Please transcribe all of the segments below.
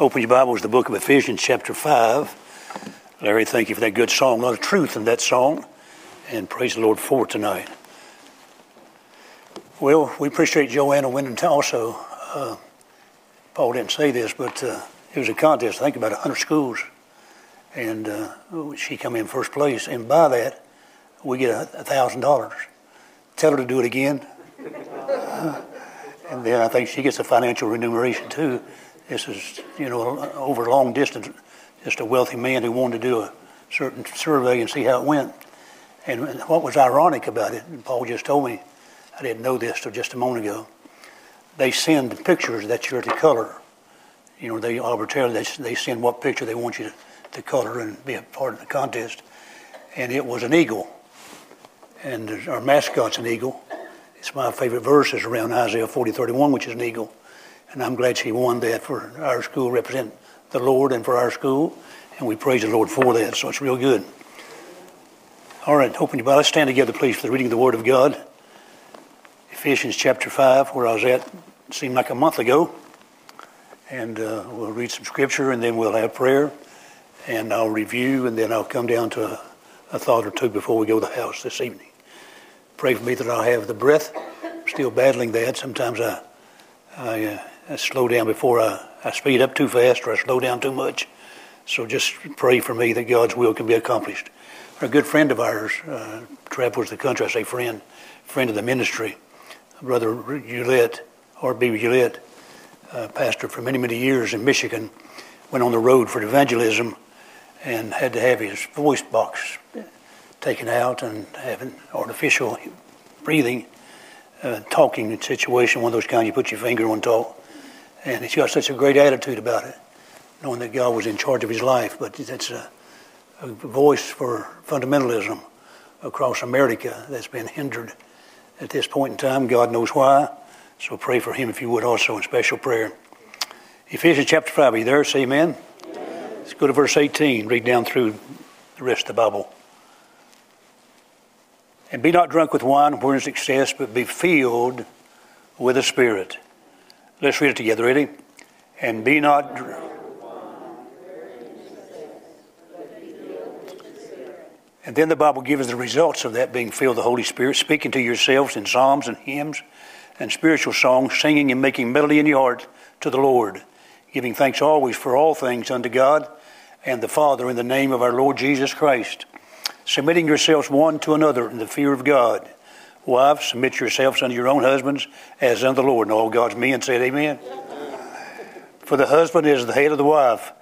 Open your Bibles to the book of Ephesians, chapter 5. Larry, thank you for that good song. A lot of truth in that song. And praise the Lord for it tonight. Well, we appreciate Joanna winning also. Uh, Paul didn't say this, but uh, it was a contest, I think about 100 schools. And uh, she come in first place. And by that, we get $1,000. Tell her to do it again. and then I think she gets a financial remuneration too. This is, you know, over a long distance, just a wealthy man who wanted to do a certain survey and see how it went. And what was ironic about it, Paul just told me, I didn't know this till just a moment ago. They send pictures that you're to color. You know, they arbitrarily they, they send what picture they want you to, to color and be a part of the contest. And it was an eagle, and our mascot's an eagle. It's my favorite verse is around Isaiah 40:31, which is an eagle. And I'm glad she won that for our school, represent the Lord and for our school. And we praise the Lord for that. So it's real good. All right, open your Bible. Let's stand together, please, for the reading of the Word of God. Ephesians chapter 5, where I was at, seemed like a month ago. And uh, we'll read some scripture, and then we'll have prayer. And I'll review, and then I'll come down to a, a thought or two before we go to the house this evening. Pray for me that I'll have the breath. I'm still battling that. Sometimes I, I uh, I slow down before I, I speed up too fast or I slow down too much. So just pray for me that God's will can be accomplished. A good friend of ours uh, travels the country. I say friend, friend of the ministry, Brother Ouellette, R.B. Ouellette, uh, pastor for many, many years in Michigan, went on the road for evangelism and had to have his voice box taken out and having artificial breathing, uh, talking situation, one of those kinds you put your finger on talk. And he's got such a great attitude about it, knowing that God was in charge of his life. But that's a, a voice for fundamentalism across America that's been hindered at this point in time. God knows why. So pray for him if you would also in special prayer. Ephesians chapter 5, are you there? Say amen. amen. Let's go to verse 18. Read down through the rest of the Bible. And be not drunk with wine wherein is excess, but be filled with the Spirit Let's read it together. Ready? And be not. And then the Bible gives the results of that being filled with the Holy Spirit, speaking to yourselves in psalms and hymns and spiritual songs, singing and making melody in your heart to the Lord, giving thanks always for all things unto God and the Father in the name of our Lord Jesus Christ, submitting yourselves one to another in the fear of God. Wives, submit yourselves unto your own husbands as unto the Lord. And all God's men said, Amen. For the husband is the head of the wife.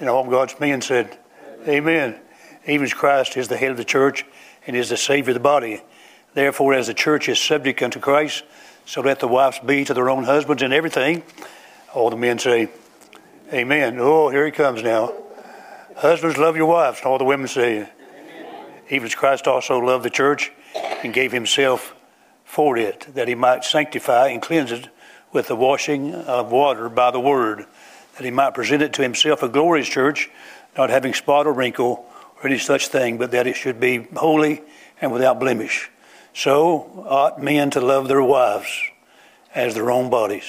And all God's men said, Amen. Even as Christ is the head of the church and is the Savior of the body. Therefore, as the church is subject unto Christ, so let the wives be to their own husbands in everything. All the men say, Amen. Oh, here he comes now. Husbands, love your wives. And all the women say, Amen. Even as Christ also loved the church and gave himself for it, that he might sanctify and cleanse it with the washing of water by the word, that he might present it to himself a glorious church, not having spot or wrinkle or any such thing, but that it should be holy and without blemish. So ought men to love their wives as their own bodies.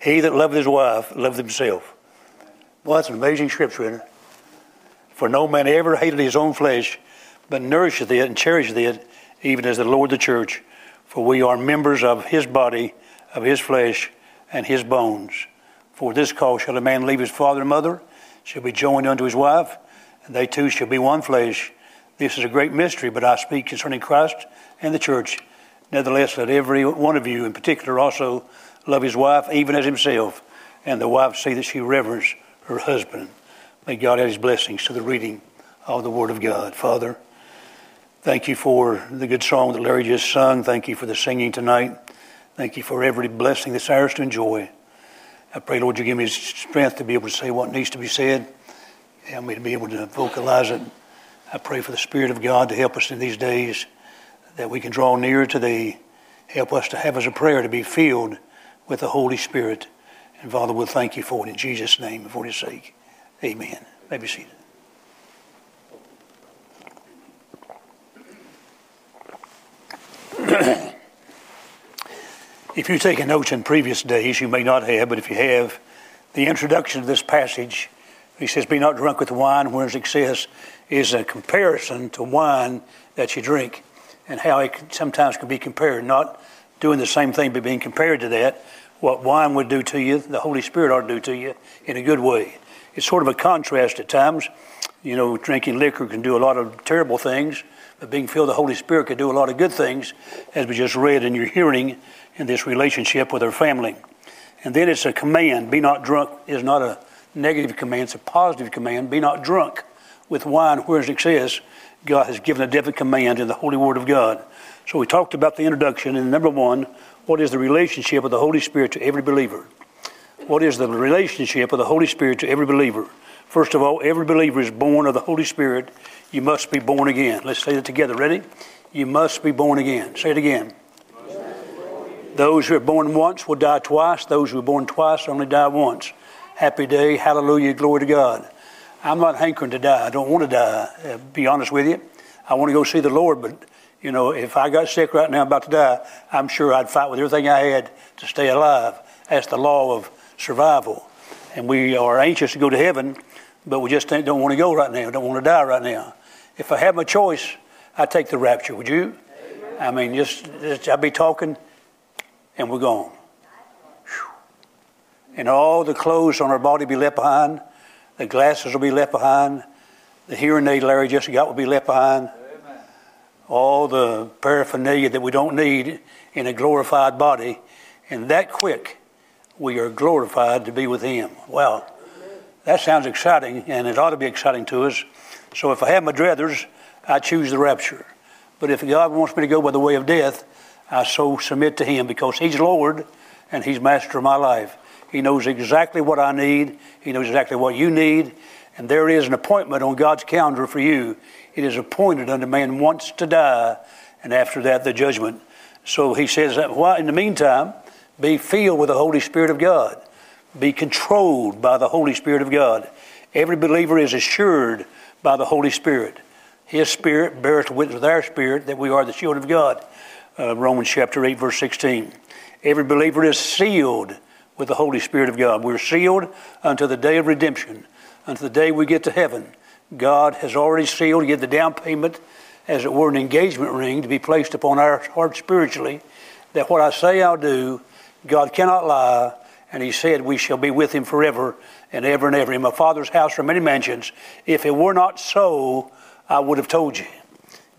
He that loveth his wife loveth himself. Well, that's an amazing scripture, isn't it? For no man ever hated his own flesh, but nourisheth it and cherisheth it, even as the Lord the church. For we are members of his body, of his flesh, and his bones. For this cause shall a man leave his father and mother, shall be joined unto his wife, and they two shall be one flesh. This is a great mystery, but I speak concerning Christ and the church. Nevertheless, let every one of you in particular also love his wife, even as himself, and the wife see that she reverence her husband. May God add his blessings to the reading of the Word of God. Father, Thank you for the good song that Larry just sung. Thank you for the singing tonight. Thank you for every blessing that's ours to enjoy. I pray, Lord, you give me strength to be able to say what needs to be said. Help me to be able to vocalize it. I pray for the Spirit of God to help us in these days that we can draw nearer to Thee. Help us to have as a prayer to be filled with the Holy Spirit. And Father, we'll thank you for it in Jesus' name and for His sake. Amen. May be seated. If you've taken notes in previous days, you may not have, but if you have, the introduction to this passage, he says, Be not drunk with wine wherein excess, is a comparison to wine that you drink and how it sometimes can be compared, not doing the same thing, but being compared to that. What wine would do to you, the Holy Spirit ought to do to you in a good way. It's sort of a contrast at times. You know, drinking liquor can do a lot of terrible things, but being filled with the Holy Spirit can do a lot of good things, as we just read in your hearing in this relationship with our family. And then it's a command. Be not drunk is not a negative command, it's a positive command. Be not drunk with wine, it says God has given a definite command in the Holy Word of God. So we talked about the introduction, and number one, what is the relationship of the Holy Spirit to every believer? What is the relationship of the Holy Spirit to every believer? First of all, every believer is born of the Holy Spirit. You must be born again. Let's say it together. Ready? You must be born again. Say it again. Those who are born once will die twice. Those who are born twice only die once. Happy day. Hallelujah. Glory to God. I'm not hankering to die. I don't want to die. Uh, be honest with you. I want to go see the Lord, but you know, if I got sick right now, about to die, I'm sure I'd fight with everything I had to stay alive. That's the law of survival. And we are anxious to go to heaven, but we just don't want to go right now. Don't want to die right now. If I had my choice, I'd take the rapture. Would you? I mean, just, just I'd be talking and we're gone. Whew. And all the clothes on our body be left behind. The glasses will be left behind. The hearing aid Larry just got will be left behind. Amen. All the paraphernalia that we don't need in a glorified body. And that quick, we are glorified to be with Him. Well, that sounds exciting, and it ought to be exciting to us. So if I have my druthers, I choose the rapture. But if God wants me to go by the way of death, I so submit to Him because He's Lord and He's master of my life. He knows exactly what I need, He knows exactly what you need, and there is an appointment on God's calendar for you. It is appointed unto man once to die, and after that, the judgment. So He says that while in the meantime, be filled with the Holy Spirit of God, be controlled by the Holy Spirit of God. Every believer is assured by the Holy Spirit. His Spirit beareth witness with our spirit that we are the children of God uh, Romans chapter 8, verse 16. Every believer is sealed with the Holy Spirit of God. We're sealed until the day of redemption, until the day we get to heaven. God has already sealed, give the down payment, as it were, an engagement ring to be placed upon our heart spiritually, that what I say I'll do, God cannot lie, and He said we shall be with Him forever and ever and ever. In my Father's house are many mansions. If it were not so, I would have told you.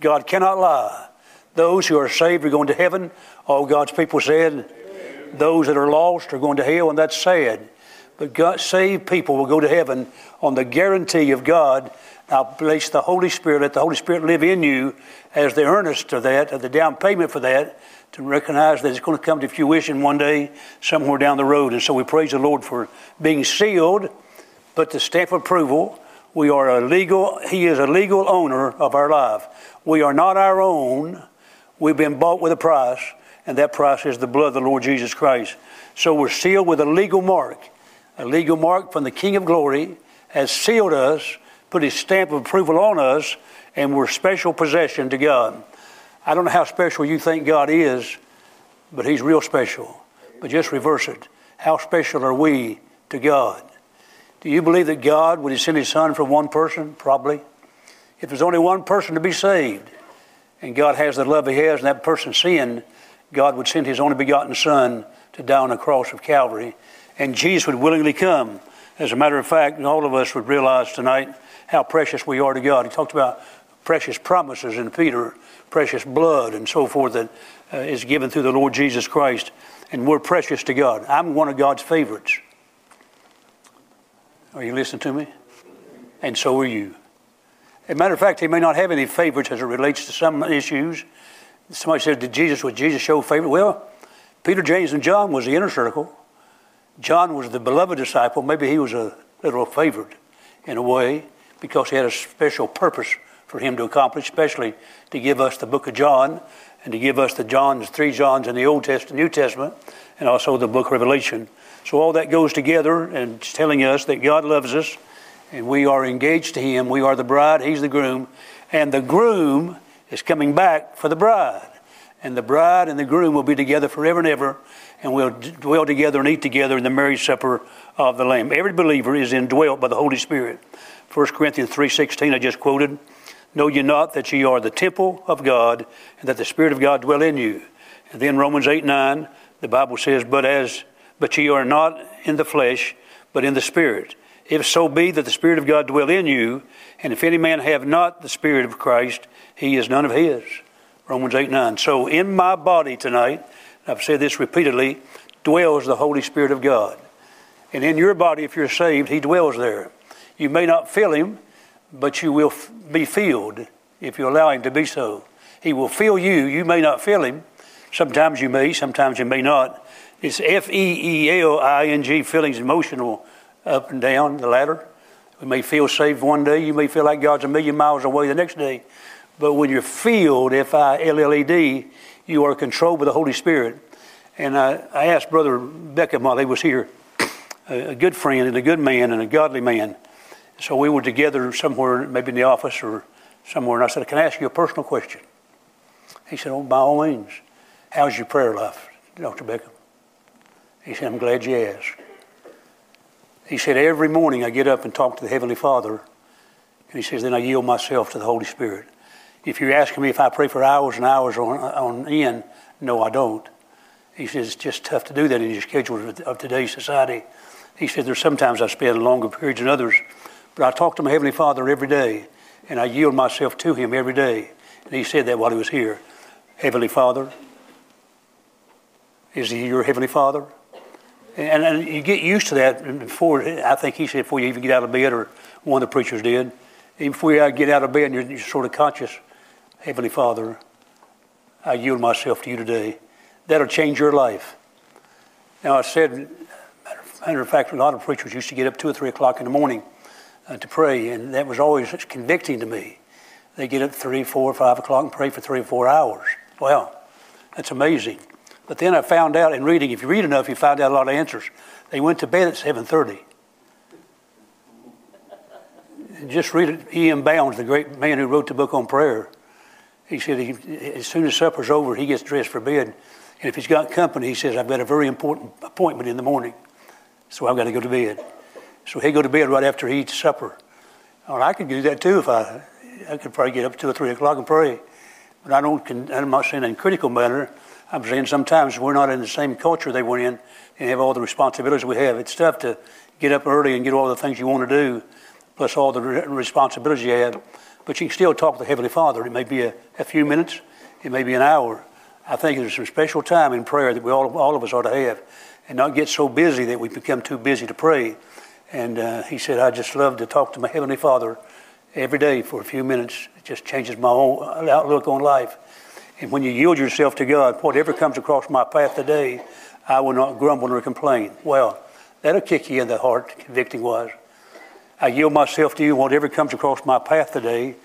God cannot lie. Those who are saved are going to heaven. All God's people said. Amen. Those that are lost are going to hell, and that's sad. But God, saved people will go to heaven on the guarantee of God. Now, place the Holy Spirit, let the Holy Spirit live in you as the earnest of that, of the down payment for that, to recognize that it's going to come to fruition one day somewhere down the road. And so we praise the Lord for being sealed, but the stamp of approval. We are a legal, He is a legal owner of our life. We are not our own. We've been bought with a price, and that price is the blood of the Lord Jesus Christ. So we're sealed with a legal mark. A legal mark from the King of Glory has sealed us, put his stamp of approval on us, and we're special possession to God. I don't know how special you think God is, but he's real special. But just reverse it. How special are we to God? Do you believe that God would send his son for one person? Probably. If there's only one person to be saved, and God has the love He has, and that person sinned, God would send His only begotten Son to die on the cross of Calvary, and Jesus would willingly come. As a matter of fact, all of us would realize tonight how precious we are to God. He talked about precious promises in Peter, precious blood, and so forth that uh, is given through the Lord Jesus Christ, and we're precious to God. I'm one of God's favorites. Are you listening to me? And so are you. As a matter of fact, he may not have any favorites as it relates to some issues. Somebody said, Did Jesus, would Jesus show favor? Well, Peter, James, and John was the inner circle. John was the beloved disciple. Maybe he was a little favored in a way because he had a special purpose for him to accomplish, especially to give us the book of John and to give us the Johns, three Johns in the Old Testament, New Testament, and also the book of Revelation. So all that goes together and it's telling us that God loves us and we are engaged to him. We are the bride, he's the groom, and the groom is coming back for the bride. And the bride and the groom will be together forever and ever, and we'll dwell together and eat together in the marriage supper of the Lamb. Every believer is indwelt by the Holy Spirit. 1 Corinthians 3.16 I just quoted. Know ye not that ye are the temple of God and that the Spirit of God dwell in you? And then Romans 8, 9, the Bible says, But as but ye are not in the flesh, but in the Spirit. If so be that the Spirit of God dwell in you, and if any man have not the Spirit of Christ, he is none of his. Romans 8, 9. So in my body tonight, I've said this repeatedly, dwells the Holy Spirit of God. And in your body, if you're saved, He dwells there. You may not feel Him, but you will be filled if you allow Him to be so. He will fill you. You may not feel Him. Sometimes you may, sometimes you may not. It's F E E L I N G, feelings emotional up and down the ladder. We may feel saved one day. You may feel like God's a million miles away the next day. But when you're filled, F I L L E D, you are controlled by the Holy Spirit. And I, I asked Brother Beckham while he was here, a, a good friend and a good man and a godly man. So we were together somewhere, maybe in the office or somewhere, and I said, Can I ask you a personal question? He said, Oh, by all means. How's your prayer life, Dr. Beckham? He said, I'm glad you asked. He said, Every morning I get up and talk to the Heavenly Father, and he says, Then I yield myself to the Holy Spirit. If you're asking me if I pray for hours and hours on, on end, no, I don't. He says it's just tough to do that in your schedule of today's society. He said there's sometimes I spend longer periods than others, but I talk to my Heavenly Father every day, and I yield myself to Him every day. And he said that while he was here. Heavenly Father, is He your Heavenly Father? And, and you get used to that before, I think he said, before you even get out of bed, or one of the preachers did. Even before you get out of bed, and you're, you're sort of conscious Heavenly Father, I yield myself to you today. That'll change your life. Now, I said, matter of fact, a lot of preachers used to get up two or three o'clock in the morning uh, to pray, and that was always convicting to me. They get up three, four, five o'clock and pray for three or four hours. Well, that's amazing. But then I found out in reading, if you read enough, you find out a lot of answers. They went to bed at 7.30. Just read it. E.M. Bounds, the great man who wrote the book on prayer, he said he, as soon as supper's over, he gets dressed for bed. And if he's got company, he says, I've got a very important appointment in the morning, so I've got to go to bed. So he'd go to bed right after he eats supper. Well, I could do that too if I, I could probably get up two or three o'clock and pray. But I don't, I'm not saying in critical manner. I'm saying sometimes we're not in the same culture they were in and have all the responsibilities we have. It's tough to get up early and get all the things you want to do, plus all the responsibilities you have. But you can still talk to the Heavenly Father. It may be a, a few minutes, it may be an hour. I think there's some special time in prayer that we all, all of us ought to have and not get so busy that we become too busy to pray. And uh, he said, I just love to talk to my Heavenly Father every day for a few minutes. It just changes my whole outlook on life. And when you yield yourself to God, whatever comes across my path today, I will not grumble nor complain. Well, that'll kick you in the heart, convicting wise. I yield myself to you. Whatever comes across my path today,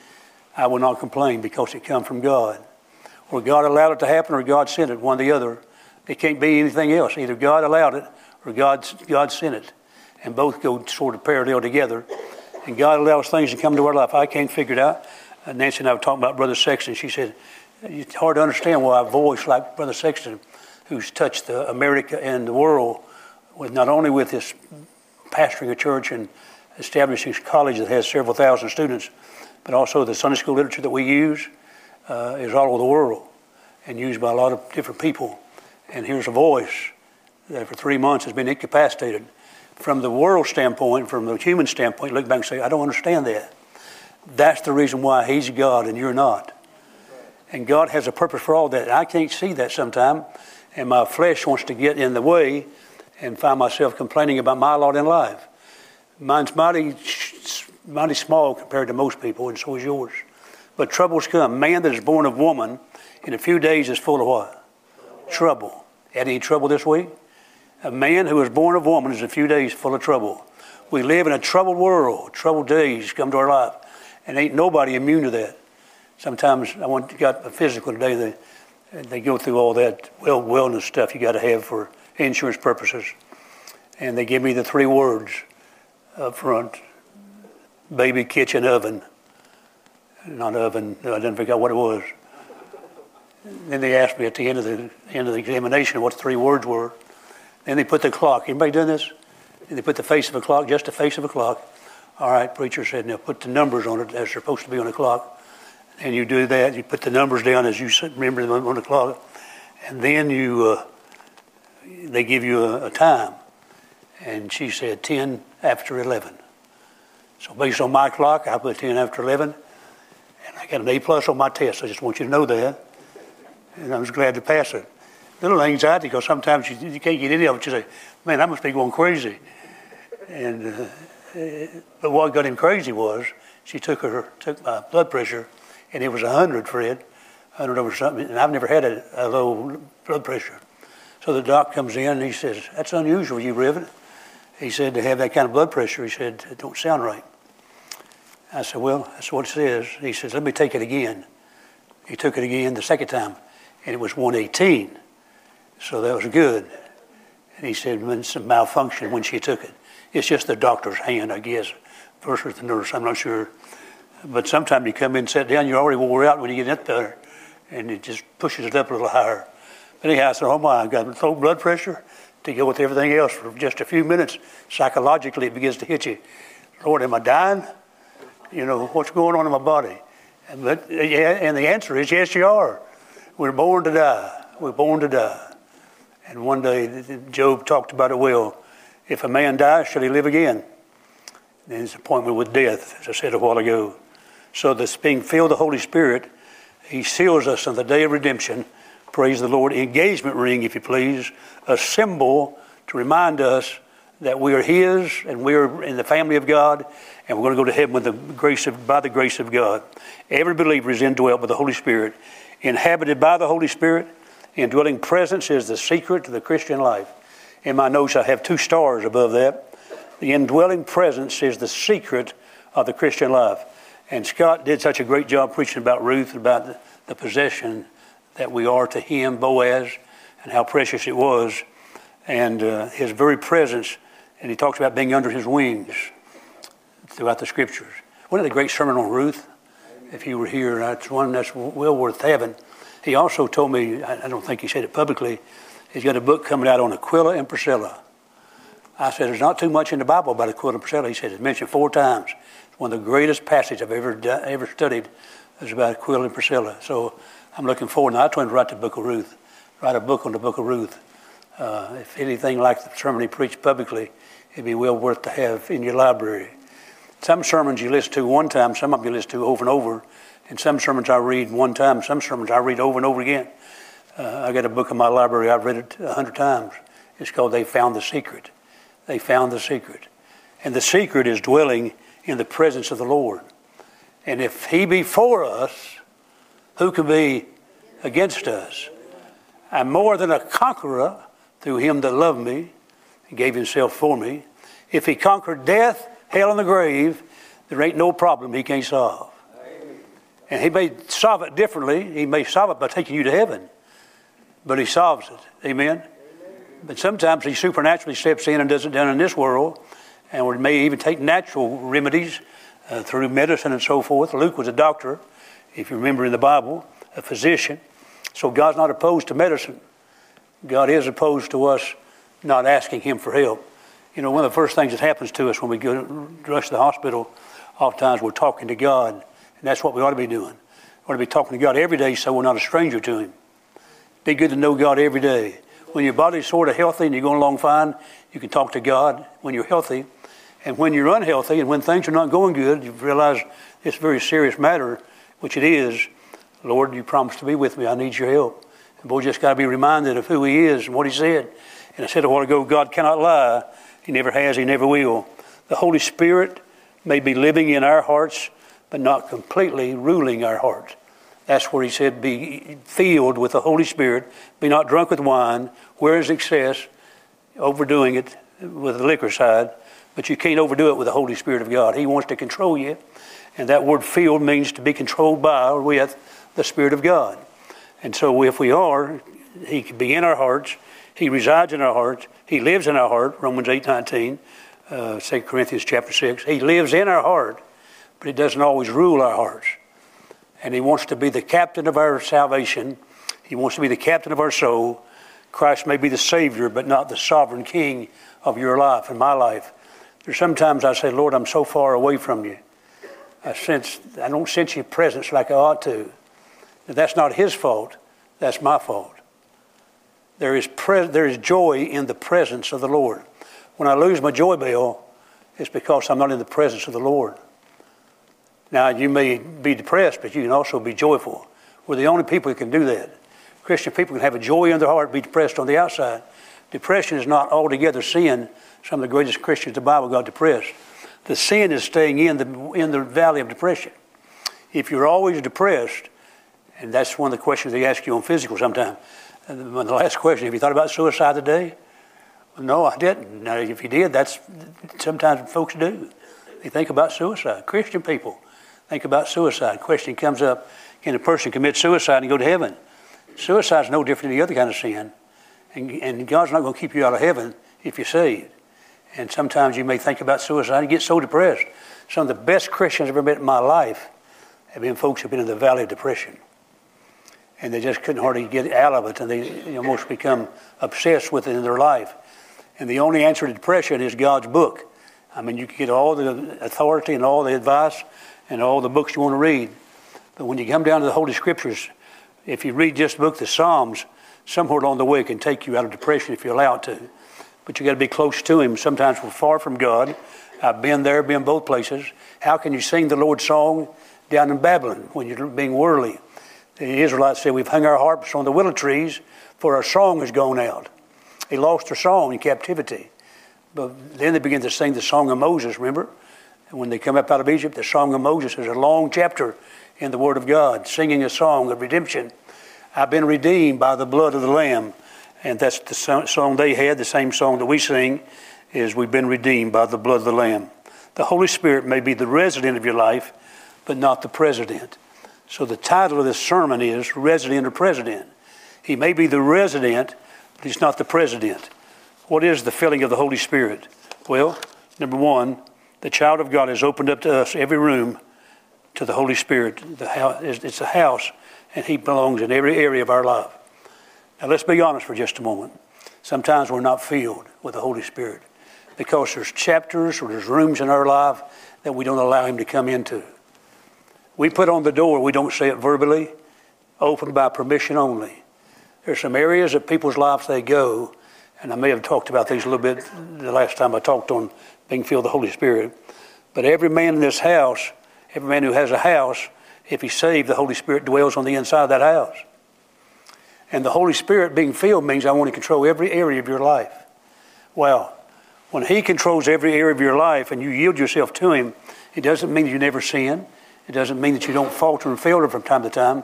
I will not complain because it comes from God. Or God allowed it to happen or God sent it, one or the other. It can't be anything else. Either God allowed it or God, God sent it. And both go sort of parallel together. And God allows things to come to our life. I can't figure it out. Uh, Nancy and I were talking about Brother Sexton. She said, it's hard to understand why a voice like Brother Sexton, who's touched the America and the world, with not only with his pastoring a church and establishing a college that has several thousand students, but also the Sunday school literature that we use uh, is all over the world and used by a lot of different people. And here's a voice that for three months has been incapacitated. From the world standpoint, from the human standpoint, look back and say, I don't understand that. That's the reason why he's God and you're not. And God has a purpose for all that. I can't see that sometimes, and my flesh wants to get in the way and find myself complaining about my lot in life. Mine's mighty, mighty small compared to most people, and so is yours. But troubles come. Man that is born of woman in a few days is full of what? Trouble. Had any trouble this week? A man who is born of woman is a few days full of trouble. We live in a troubled world. Troubled days come to our life. And ain't nobody immune to that. Sometimes I went, got a physical today. They, they go through all that well wellness stuff you got to have for insurance purposes. And they give me the three words up front baby kitchen oven. Not oven, I didn't figure out what it was. Then they asked me at the end of the end of the examination what the three words were. Then they put the clock. Anybody doing this? They put the face of a clock, just the face of a clock. All right, preacher said, now put the numbers on it as they're supposed to be on a clock. And you do that, you put the numbers down as you remember them on the clock. And then you, uh, they give you a, a time. And she said 10 after 11. So based on my clock, I put 10 after 11. And I got an A plus on my test. I just want you to know that. And I was glad to pass it. Little anxiety because sometimes you, you can't get any of it. You say, man, I must be going crazy. And uh, but what got him crazy was she took her took my blood pressure, and it was hundred, Fred, hundred over something. And I've never had a, a, low blood pressure. So the doc comes in and he says, "That's unusual, you Rivet." He said to have that kind of blood pressure. He said, "It don't sound right." I said, "Well, that's what it says." He says, "Let me take it again." He took it again the second time, and it was 118. So that was good. And he said, some malfunction when she took it. It's just the doctor's hand, I guess, versus the nurse. I'm not sure. But sometimes you come in and sit down, you're already wore out when you get up there, and it just pushes it up a little higher. But anyhow, I said, oh my, I've got low blood pressure to go with everything else for just a few minutes. Psychologically, it begins to hit you. Lord, am I dying? You know, what's going on in my body? And, but, and the answer is yes, you are. We're born to die. We're born to die. And one day, Job talked about it well. If a man dies, shall he live again? Then his appointment with death, as I said a while ago. So this being filled with the Holy Spirit, he seals us on the day of redemption. Praise the Lord. Engagement ring, if you please, a symbol to remind us that we are His and we are in the family of God, and we're going to go to heaven with the grace of, by the grace of God. Every believer is indwelt by the Holy Spirit, inhabited by the Holy Spirit. Indwelling presence is the secret to the Christian life. In my notes, I have two stars above that. The indwelling presence is the secret of the Christian life. And Scott did such a great job preaching about Ruth, about the, the possession that we are to him, Boaz, and how precious it was, and uh, his very presence. And he talks about being under his wings throughout the scriptures. One of the great sermon on Ruth, if you were here, that's one that's well worth having. He also told me, I don't think he said it publicly, He's got a book coming out on Aquila and Priscilla. I said, There's not too much in the Bible about Aquila and Priscilla. He said, It's mentioned four times. One of the greatest passages I've ever, ever studied is about Aquila and Priscilla. So I'm looking forward. Now, I him to write the book of Ruth, write a book on the book of Ruth. Uh, if anything like the sermon he preached publicly, it'd be well worth to have in your library. Some sermons you listen to one time, some of them you listen to over and over, and some sermons I read one time, some sermons I read over and over again. Uh, I got a book in my library, I've read it a hundred times. It's called They Found the Secret. They found the secret. And the secret is dwelling in the presence of the Lord. And if He be for us, who can be against us? I'm more than a conqueror through Him that loved me and gave Himself for me. If He conquered death, hell, and the grave, there ain't no problem He can't solve. And He may solve it differently. He may solve it by taking you to heaven but He solves it. Amen? But sometimes He supernaturally steps in and does it down in this world, and we may even take natural remedies uh, through medicine and so forth. Luke was a doctor, if you remember in the Bible, a physician. So God's not opposed to medicine. God is opposed to us not asking Him for help. You know, one of the first things that happens to us when we go rush to the hospital, oftentimes we're talking to God, and that's what we ought to be doing. We ought to be talking to God every day so we're not a stranger to Him. Be good to know God every day. When your body's sort of healthy and you're going along fine, you can talk to God when you're healthy. And when you're unhealthy and when things are not going good, you realize it's a very serious matter, which it is. Lord, you promised to be with me. I need your help. And boy, just got to be reminded of who He is and what He said. And I said a while ago, God cannot lie. He never has, He never will. The Holy Spirit may be living in our hearts, but not completely ruling our hearts. That's where he said, Be filled with the Holy Spirit, be not drunk with wine, where is excess, overdoing it with the liquor side, but you can't overdo it with the Holy Spirit of God. He wants to control you. And that word filled means to be controlled by or with the Spirit of God. And so if we are, He can be in our hearts. He resides in our hearts. He lives in our heart, Romans 8, 19, uh, 2 Corinthians chapter 6. He lives in our heart, but He doesn't always rule our hearts and He wants to be the captain of our salvation. He wants to be the captain of our soul. Christ may be the Savior, but not the sovereign King of your life and my life. Sometimes I say, Lord, I'm so far away from you. I sense I don't sense your presence like I ought to. That's not his fault. That's my fault. There is, pre- there is joy in the presence of the Lord. When I lose my joy bell, it's because I'm not in the presence of the Lord. Now, you may be depressed, but you can also be joyful. We're the only people who can do that. Christian people can have a joy in their heart, be depressed on the outside. Depression is not altogether sin. Some of the greatest Christians the Bible got depressed. The sin is staying in the, in the valley of depression. If you're always depressed, and that's one of the questions they ask you on physical sometimes. And uh, the last question, have you thought about suicide today? No, I didn't. Now, if you did, that's sometimes folks do. They think about suicide. Christian people think about suicide. Question comes up: Can a person commit suicide and go to heaven? Suicide is no different than the other kind of sin, and, and God's not going to keep you out of heaven if you're saved. And sometimes you may think about suicide and get so depressed. Some of the best Christians I've ever met in my life have been folks who've been in the valley of depression and they just couldn't hardly get out of it, and they almost become obsessed with it in their life. And the only answer to depression is God's book. I mean, you can get all the authority and all the advice and all the books you want to read. But when you come down to the Holy Scriptures, if you read just the book, the Psalms, somewhere along the way it can take you out of depression if you allow it to. But you got to be close to Him. Sometimes we're far from God. I've been there, been both places. How can you sing the Lord's song down in Babylon when you're being worldly? The Israelites said, We've hung our harps on the willow trees, for our song has gone out. They lost their song in captivity. But then they began to sing the Song of Moses, remember? And when they come up out of Egypt, the Song of Moses is a long chapter in the Word of God, singing a song of redemption. I've been redeemed by the blood of the Lamb. And that's the song they had, the same song that we sing, is we've been redeemed by the blood of the Lamb. The Holy Spirit may be the resident of your life, but not the president. So the title of this sermon is Resident or President. He may be the resident, but he's not the president. What is the filling of the Holy Spirit? Well, number one, the child of God has opened up to us every room to the Holy Spirit. The house, it's a house, and He belongs in every area of our life. Now, let's be honest for just a moment. Sometimes we're not filled with the Holy Spirit because there's chapters or there's rooms in our life that we don't allow Him to come into. We put on the door, we don't say it verbally, open by permission only. There's some areas of people's lives they go, and I may have talked about these a little bit the last time I talked on being filled with the Holy Spirit. But every man in this house, every man who has a house, if he's saved, the Holy Spirit dwells on the inside of that house. And the Holy Spirit being filled means I want to control every area of your life. Well, when He controls every area of your life and you yield yourself to Him, it doesn't mean you never sin. It doesn't mean that you don't falter and fail from time to time.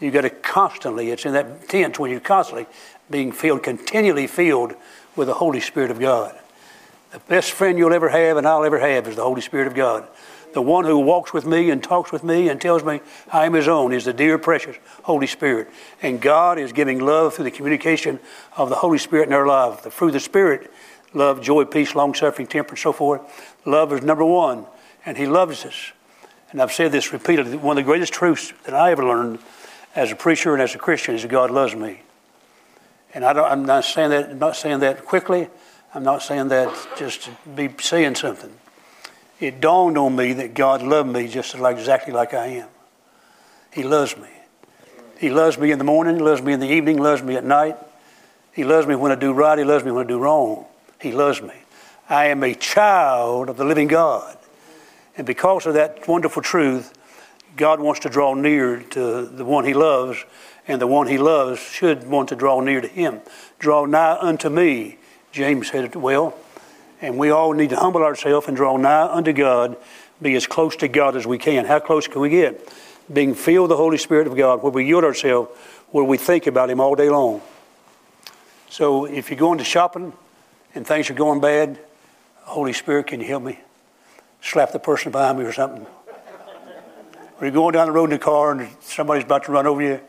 You've got to constantly, it's in that tense when you're constantly being filled, continually filled with the Holy Spirit of God. The best friend you'll ever have and I'll ever have is the Holy Spirit of God. The one who walks with me and talks with me and tells me I am his own is the dear, precious Holy Spirit. And God is giving love through the communication of the Holy Spirit in our life. The fruit of the Spirit, love, joy, peace, long suffering, temperance, so forth. Love is number one, and He loves us and I've said this repeatedly, one of the greatest truths that I ever learned as a preacher and as a Christian is that God loves me. And I am not saying that I'm not saying that quickly. I'm not saying that just to be saying something. It dawned on me that God loved me just like exactly like I am. He loves me. He loves me in the morning, loves me in the evening, loves me at night. He loves me when I do right, he loves me when I do wrong. He loves me. I am a child of the living God. And because of that wonderful truth, God wants to draw near to the one he loves, and the one he loves should want to draw near to him. Draw nigh unto me, James said it well. And we all need to humble ourselves and draw nigh unto God, be as close to God as we can. How close can we get? Being filled with the Holy Spirit of God, where we yield ourselves, where we think about Him all day long. So if you're going to shopping and things are going bad, Holy Spirit, can you help me? slap the person behind me or something. When you're going down the road in the car and somebody's about to run over you,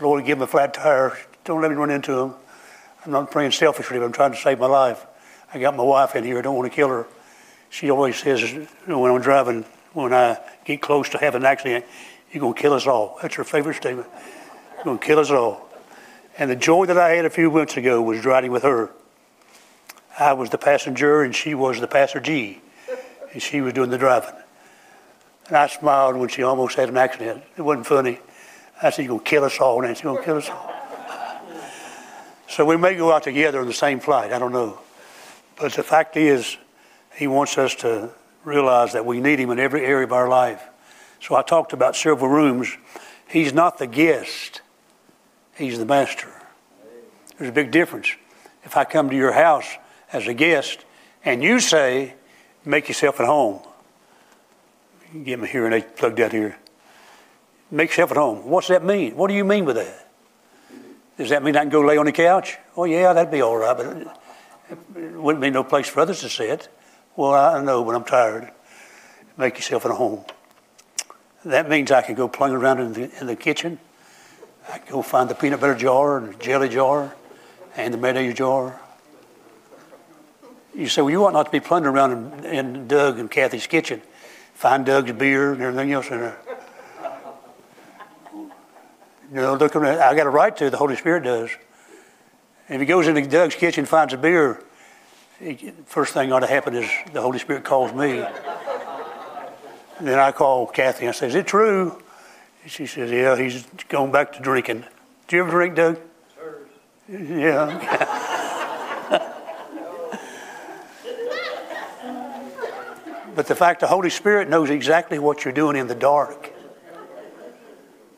Lord, give them a flat tire. Don't let me run into them. I'm not praying selfishly, but I'm trying to save my life. I got my wife in here. I don't want to kill her. She always says, when I'm driving, when I get close to having an accident, you're going to kill us all. That's her favorite statement. You're going to kill us all. And the joy that I had a few months ago was riding with her. I was the passenger and she was the passenger, and she was doing the driving. And I smiled when she almost had an accident. It wasn't funny. I said, You're going to kill us all, Nancy. You're going to kill us all. so we may go out together on the same flight. I don't know. But the fact is, he wants us to realize that we need him in every area of our life. So I talked about several rooms. He's not the guest, he's the master. There's a big difference. If I come to your house as a guest and you say, make yourself at home, get my hearing aid plugged out here. Make yourself at home. What's that mean? What do you mean with that? Does that mean I can go lay on the couch? Oh, yeah, that'd be all right, but it wouldn't be no place for others to sit. Well, I know, when I'm tired. Make yourself at home. That means I can go plunge around in the, in the kitchen. I can go find the peanut butter jar and the jelly jar and the mayonnaise jar. You say, well, you ought not to be plundering around in, in Doug and Kathy's kitchen. Find Doug's beer and everything else in there. You know, look, I got a right to. The Holy Spirit does. If he goes into Doug's kitchen and finds a beer, first thing ought to happen is the Holy Spirit calls me. and then I call Kathy and I say, Is it true? And she says, Yeah, he's going back to drinking. Do you ever drink, Doug? Sure. Yeah. but the fact the Holy Spirit knows exactly what you're doing in the dark.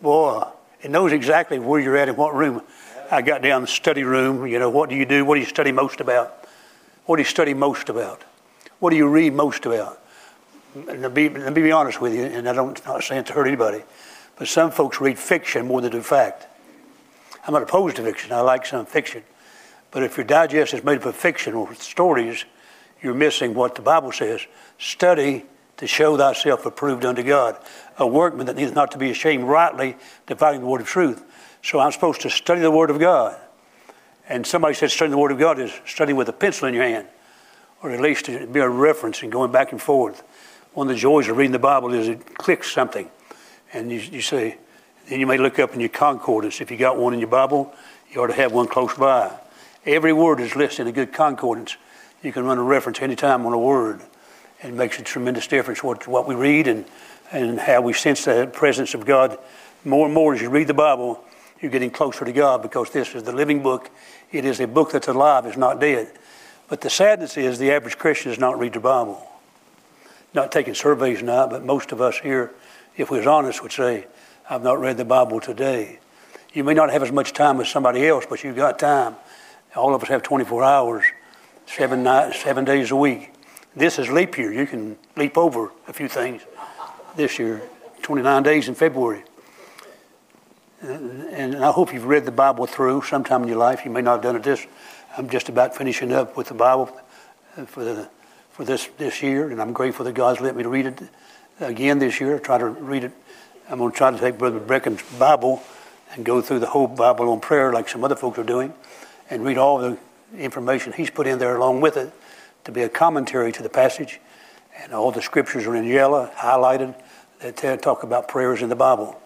Boy, it knows exactly where you're at in what room. I got down the study room. You know, what do you do? What do you study most about? What do you study most about? What do you read most about? And be, let me be honest with you, and I don't not saying to hurt anybody, but some folks read fiction more than do fact. I'm not opposed to fiction. I like some fiction. But if your digest is made up of fiction or stories, you're missing what the Bible says. Study to show thyself approved unto God, a workman that needeth not to be ashamed, rightly dividing the word of truth. So I'm supposed to study the word of God. And somebody said studying the Word of God is studying with a pencil in your hand, or at least to be a reference and going back and forth. One of the joys of reading the Bible is it clicks something. And you, you say, then you may look up in your concordance. If you got one in your Bible, you ought to have one close by. Every word is listed in a good concordance. You can run a reference anytime on a word. And it makes a tremendous difference what, what we read and, and how we sense the presence of God. More and more as you read the Bible, you're getting closer to God because this is the living book it is a book that's alive, it's not dead. But the sadness is the average Christian does not read the Bible. Not taking surveys now, but most of us here, if we was honest, would say, I've not read the Bible today. You may not have as much time as somebody else, but you've got time. All of us have 24 hours, seven, nights, seven days a week. This is leap year. You can leap over a few things this year, 29 days in February. And I hope you've read the Bible through sometime in your life. You may not have done it this. I'm just about finishing up with the Bible for, the, for this, this year, and I'm grateful that God's let me to read it again this year. I try to read it. I'm going to try to take Brother Brecken's Bible and go through the whole Bible on prayer like some other folks are doing and read all the information he's put in there along with it to be a commentary to the passage. And all the scriptures are in yellow, highlighted, that talk about prayers in the Bible.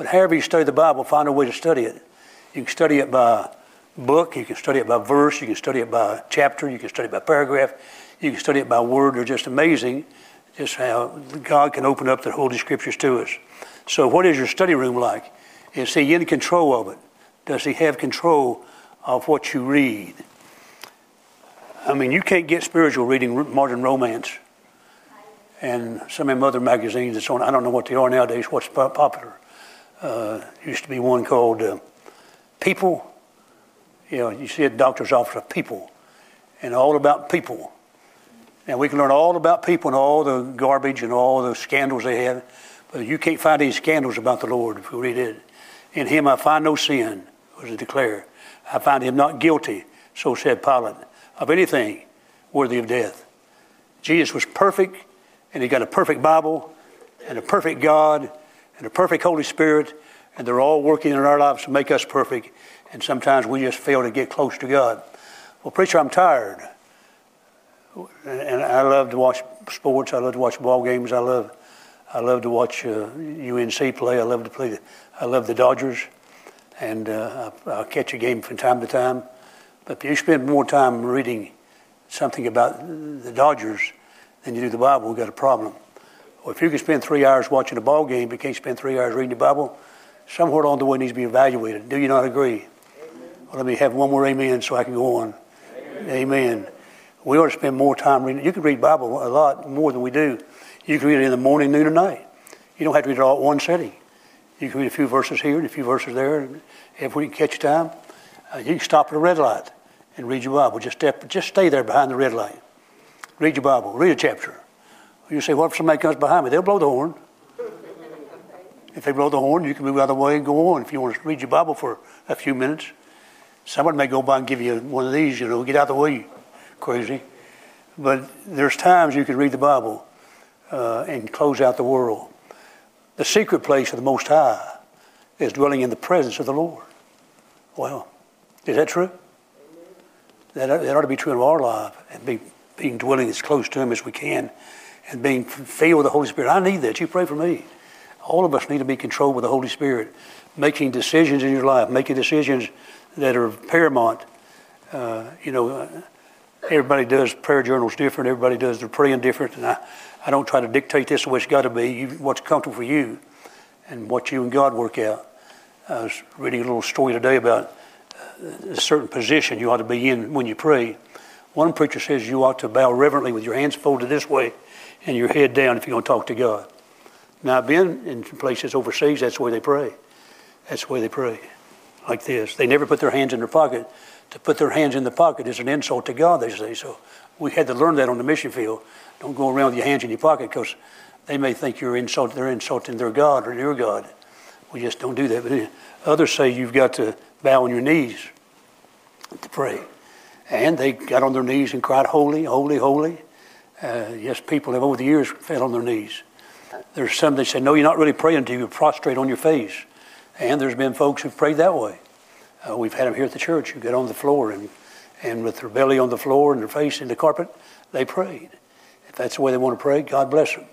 But however you study the Bible, find a way to study it. You can study it by book, you can study it by verse, you can study it by chapter, you can study it by paragraph, you can study it by word. They're just amazing just how God can open up the Holy Scriptures to us. So, what is your study room like? Is He in control of it? Does He have control of what you read? I mean, you can't get spiritual reading modern romance and some of them other magazines so on. I don't know what they are nowadays, what's popular uh, used to be one called uh, People. You know, you see a doctor's office of people, and all about people. And we can learn all about people and all the garbage and all the scandals they have, but you can't find any scandals about the Lord if you read it. In Him I find no sin, was declared. I find Him not guilty, so said Pilate, of anything worthy of death. Jesus was perfect, and He got a perfect Bible and a perfect God and a perfect Holy Spirit, and they're all working in our lives to make us perfect. And sometimes we just fail to get close to God. Well, preacher, I'm tired. And I love to watch sports. I love to watch ball games. I love, I love to watch uh, UNC play. I love to play. The, I love the Dodgers, and uh, I'll catch a game from time to time. But if you spend more time reading something about the Dodgers than you do the Bible, we've got a problem. If you can spend three hours watching a ball game, but can't spend three hours reading the Bible, somewhere along the way needs to be evaluated. Do you not agree? Well, let me have one more amen so I can go on. Amen. amen. We ought to spend more time reading. You can read Bible a lot more than we do. You can read it in the morning, noon, and night. You don't have to read it all at one setting. You can read a few verses here and a few verses there. And if we can catch time, uh, you can stop at a red light and read your Bible. Just step, just stay there behind the red light. Read your Bible. Read a chapter. You say, "What if somebody comes behind me?" They'll blow the horn. if they blow the horn, you can move out of the way and go on. If you want to read your Bible for a few minutes, someone may go by and give you one of these. You know, get out of the way, crazy. But there's times you can read the Bible uh, and close out the world. The secret place of the Most High is dwelling in the presence of the Lord. Well, is that true? That, that ought to be true in our life and be being dwelling as close to Him as we can and being filled with the Holy Spirit. I need that. You pray for me. All of us need to be controlled with the Holy Spirit, making decisions in your life, making decisions that are paramount. Uh, you know, everybody does prayer journals different. Everybody does their praying different, and I, I don't try to dictate this the way it's got to be. You, what's comfortable for you, and what you and God work out. I was reading a little story today about uh, a certain position you ought to be in when you pray. One preacher says you ought to bow reverently with your hands folded this way and your head down if you're going to talk to God. Now, I've been in places overseas, that's the way they pray. That's the way they pray, like this. They never put their hands in their pocket. To put their hands in the pocket is an insult to God, they say. So we had to learn that on the mission field. Don't go around with your hands in your pocket because they may think you're insult, they're insulting their God or your God. We just don't do that. But others say you've got to bow on your knees to pray. And they got on their knees and cried, Holy, holy, holy. Uh, yes, people have over the years fell on their knees. There's some that say, no, you're not really praying until you're prostrate on your face. And there's been folks who've prayed that way. Uh, we've had them here at the church who get on the floor and, and with their belly on the floor and their face in the carpet, they prayed. If that's the way they want to pray, God bless them.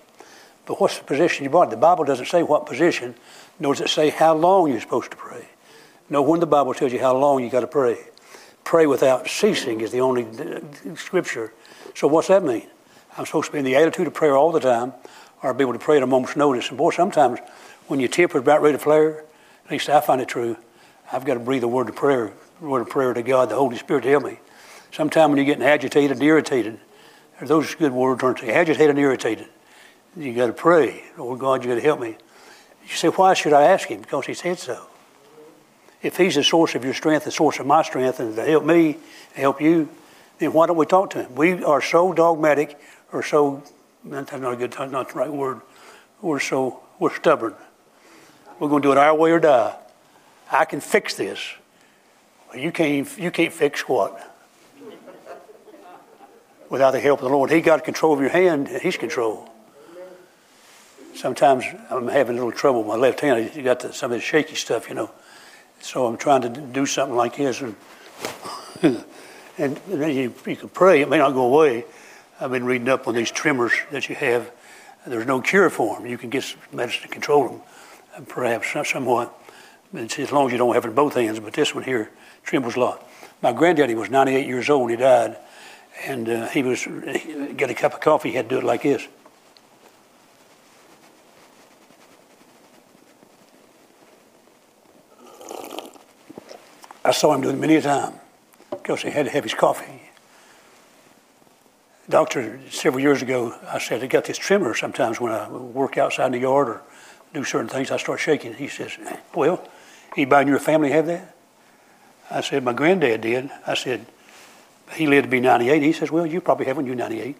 But what's the position you brought? The Bible doesn't say what position, nor does it say how long you're supposed to pray. No, when the Bible tells you how long you got to pray. Pray without ceasing is the only uh, scripture. So what's that mean? I'm supposed to be in the attitude of prayer all the time, or be able to pray at a moment's notice. And boy, sometimes when your temper's about ready to flare, at least I find it true, I've got to breathe a word of prayer, a word of prayer to God, the Holy Spirit to help me. Sometimes when you're getting agitated and irritated, those good words, aren't they? Agitated and irritated. You got to pray. Oh God, you got to help me. You say, why should I ask Him? Because He said so. If He's the source of your strength, the source of my strength, and to help me, to help you, then why don't we talk to Him? We are so dogmatic or so, that's not a good, not the right word. We're so, we're stubborn. We're going to do it our way or die. I can fix this. Well, you can't, you can't fix what? Without the help of the Lord. He got control of your hand, He's control. Sometimes I'm having a little trouble with my left hand. You got the, some of the shaky stuff, you know. So I'm trying to do something like this, and and, then you, you can pray. It may not go away, I've been reading up on these tremors that you have. There's no cure for them. You can get medicine to control them, perhaps somewhat. It's as long as you don't have it in both hands. But this one here trembles a lot. My granddaddy was 98 years old. when He died, and uh, he was he get a cup of coffee. He had to do it like this. I saw him do it many a time because he had to have his coffee doctor several years ago, I said, I got this tremor sometimes when I work outside in the yard or do certain things, I start shaking. He says, Well, anybody in your family have that? I said, My granddad did. I said, He lived to be 98. He says, Well, you probably have when you're 98.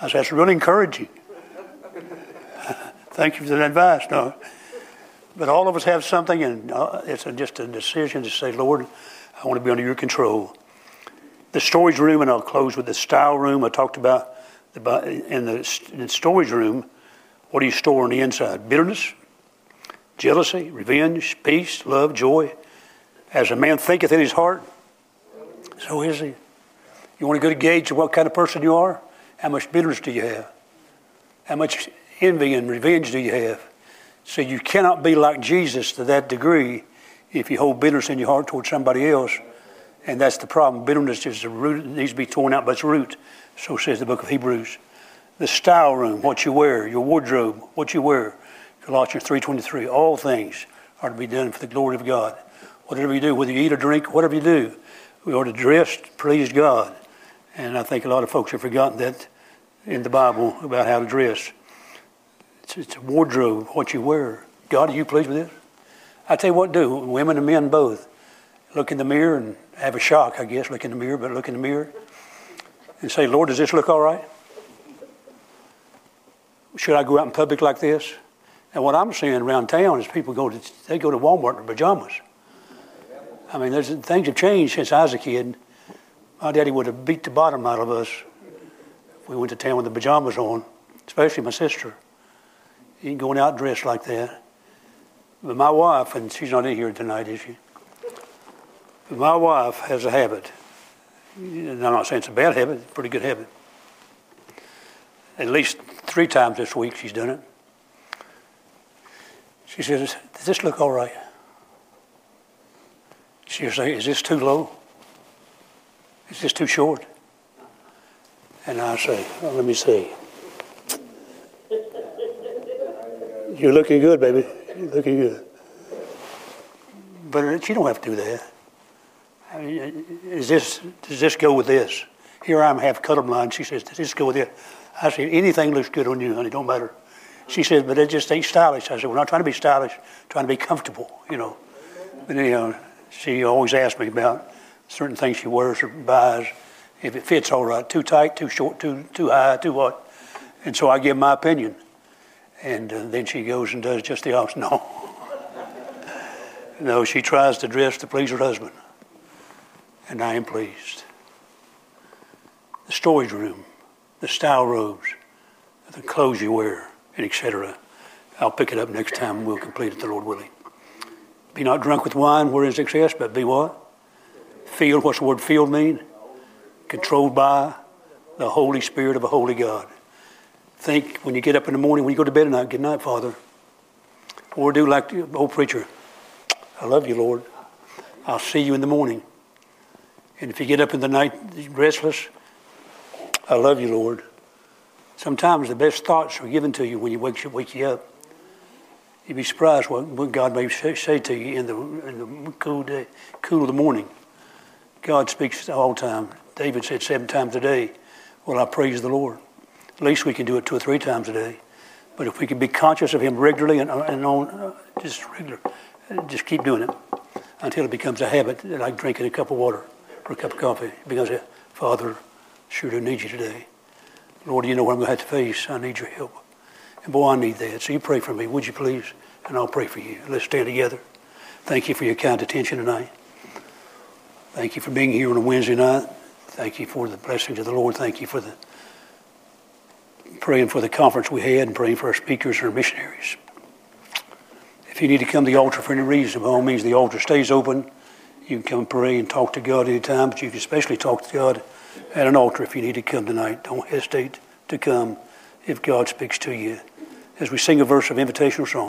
I said, That's really encouraging. Thank you for that advice. No. But all of us have something, and uh, it's just a decision to say, Lord, I want to be under your control the storage room, and I'll close with the style room. I talked about the, in, the, in storage room, what do you store on the inside? Bitterness, jealousy, revenge, peace, love, joy. As a man thinketh in his heart, so is he. You want a gauge of what kind of person you are? How much bitterness do you have? How much envy and revenge do you have? So you cannot be like Jesus to that degree If you hold bitterness in your heart towards somebody else, and that's the problem. Bitterness is root, needs to be torn out by its root. So says the book of Hebrews. The style room, what you wear, your wardrobe, what you wear. Colossians 3.23, all things are to be done for the glory of God. Whatever you do, whether you eat or drink, whatever you do, we are to dress to please God. And I think a lot of folks have forgotten that in the Bible about how to dress. It's, it's a wardrobe, what you wear. God, are you pleased with this? I tell you what, do women and men both look in the mirror and have a shock, I guess, look in the mirror, but look in the mirror and say, Lord, does this look all right? Should I go out in public like this? And what I'm seeing around town is people go to they go to Walmart in pajamas. I mean, there's things have changed since I was a kid. My daddy would have beat the bottom out of us if we went to town with the pajamas on, especially my sister. He ain't going out dressed like that. But my wife, and she's not in here tonight, is she? My wife has a habit. And I'm not saying it's a bad habit, it's a pretty good habit. At least three times this week she's done it. She says, Does this look all right? She'll say, Is this too low? Is this too short? And I say, well, Let me see. You're looking good, baby. You're looking good. But she don't have to do that. I mean, is this, does this go with this? Here I'm half colorblind. She says, Does this go with it? I said, Anything looks good on you, honey. Don't matter. She says, But it just ain't stylish. I said, We're not trying to be stylish, trying to be comfortable, you know. But anyhow, she always asks me about certain things she wears or buys, if it fits all right, too tight, too short, too too high, too what. And so I give my opinion. And uh, then she goes and does just the opposite. No. no, she tries to dress to please her husband. And I am pleased. The storage room, the style robes, the clothes you wear, and etc. I'll pick it up next time we'll complete it, the Lord willing. Be not drunk with wine wherein is excess, but be what? Filled. What's the word filled mean? Controlled by the Holy Spirit of a holy God. Think when you get up in the morning, when you go to bed at night, good night, Father. Or do like the old preacher. I love you, Lord. I'll see you in the morning. And if you get up in the night restless, I love you, Lord. Sometimes the best thoughts are given to you when you wake you, wake you up. You'd be surprised what, what God may say, to you in the, in the cool, day, cool of the morning. God speaks all the time. David said seven times a day, Well, I praise the Lord. At least we can do it two or three times a day. But if we can be conscious of Him regularly and, and on, uh, just regular, just keep doing it until it becomes a habit, like drinking a cup of water or a cup of coffee. Because, Father, sure do need you today. Lord, you know what I'm going to have to face. I need your help. And boy, I need that. So you pray for me, would you please? And I'll pray for you. Let's stand together. Thank you for your kind attention tonight. Thank you for being here on a Wednesday night. Thank you for the blessings of the Lord. Thank you for the praying for the conference we had and praying for our speakers and our missionaries. If you need to come to the altar for any reason, by all means, the altar stays open. You can come pray and talk to God anytime, but you can especially talk to God at an altar if you need to come tonight. Don't hesitate to come if God speaks to you as we sing a verse of invitational song.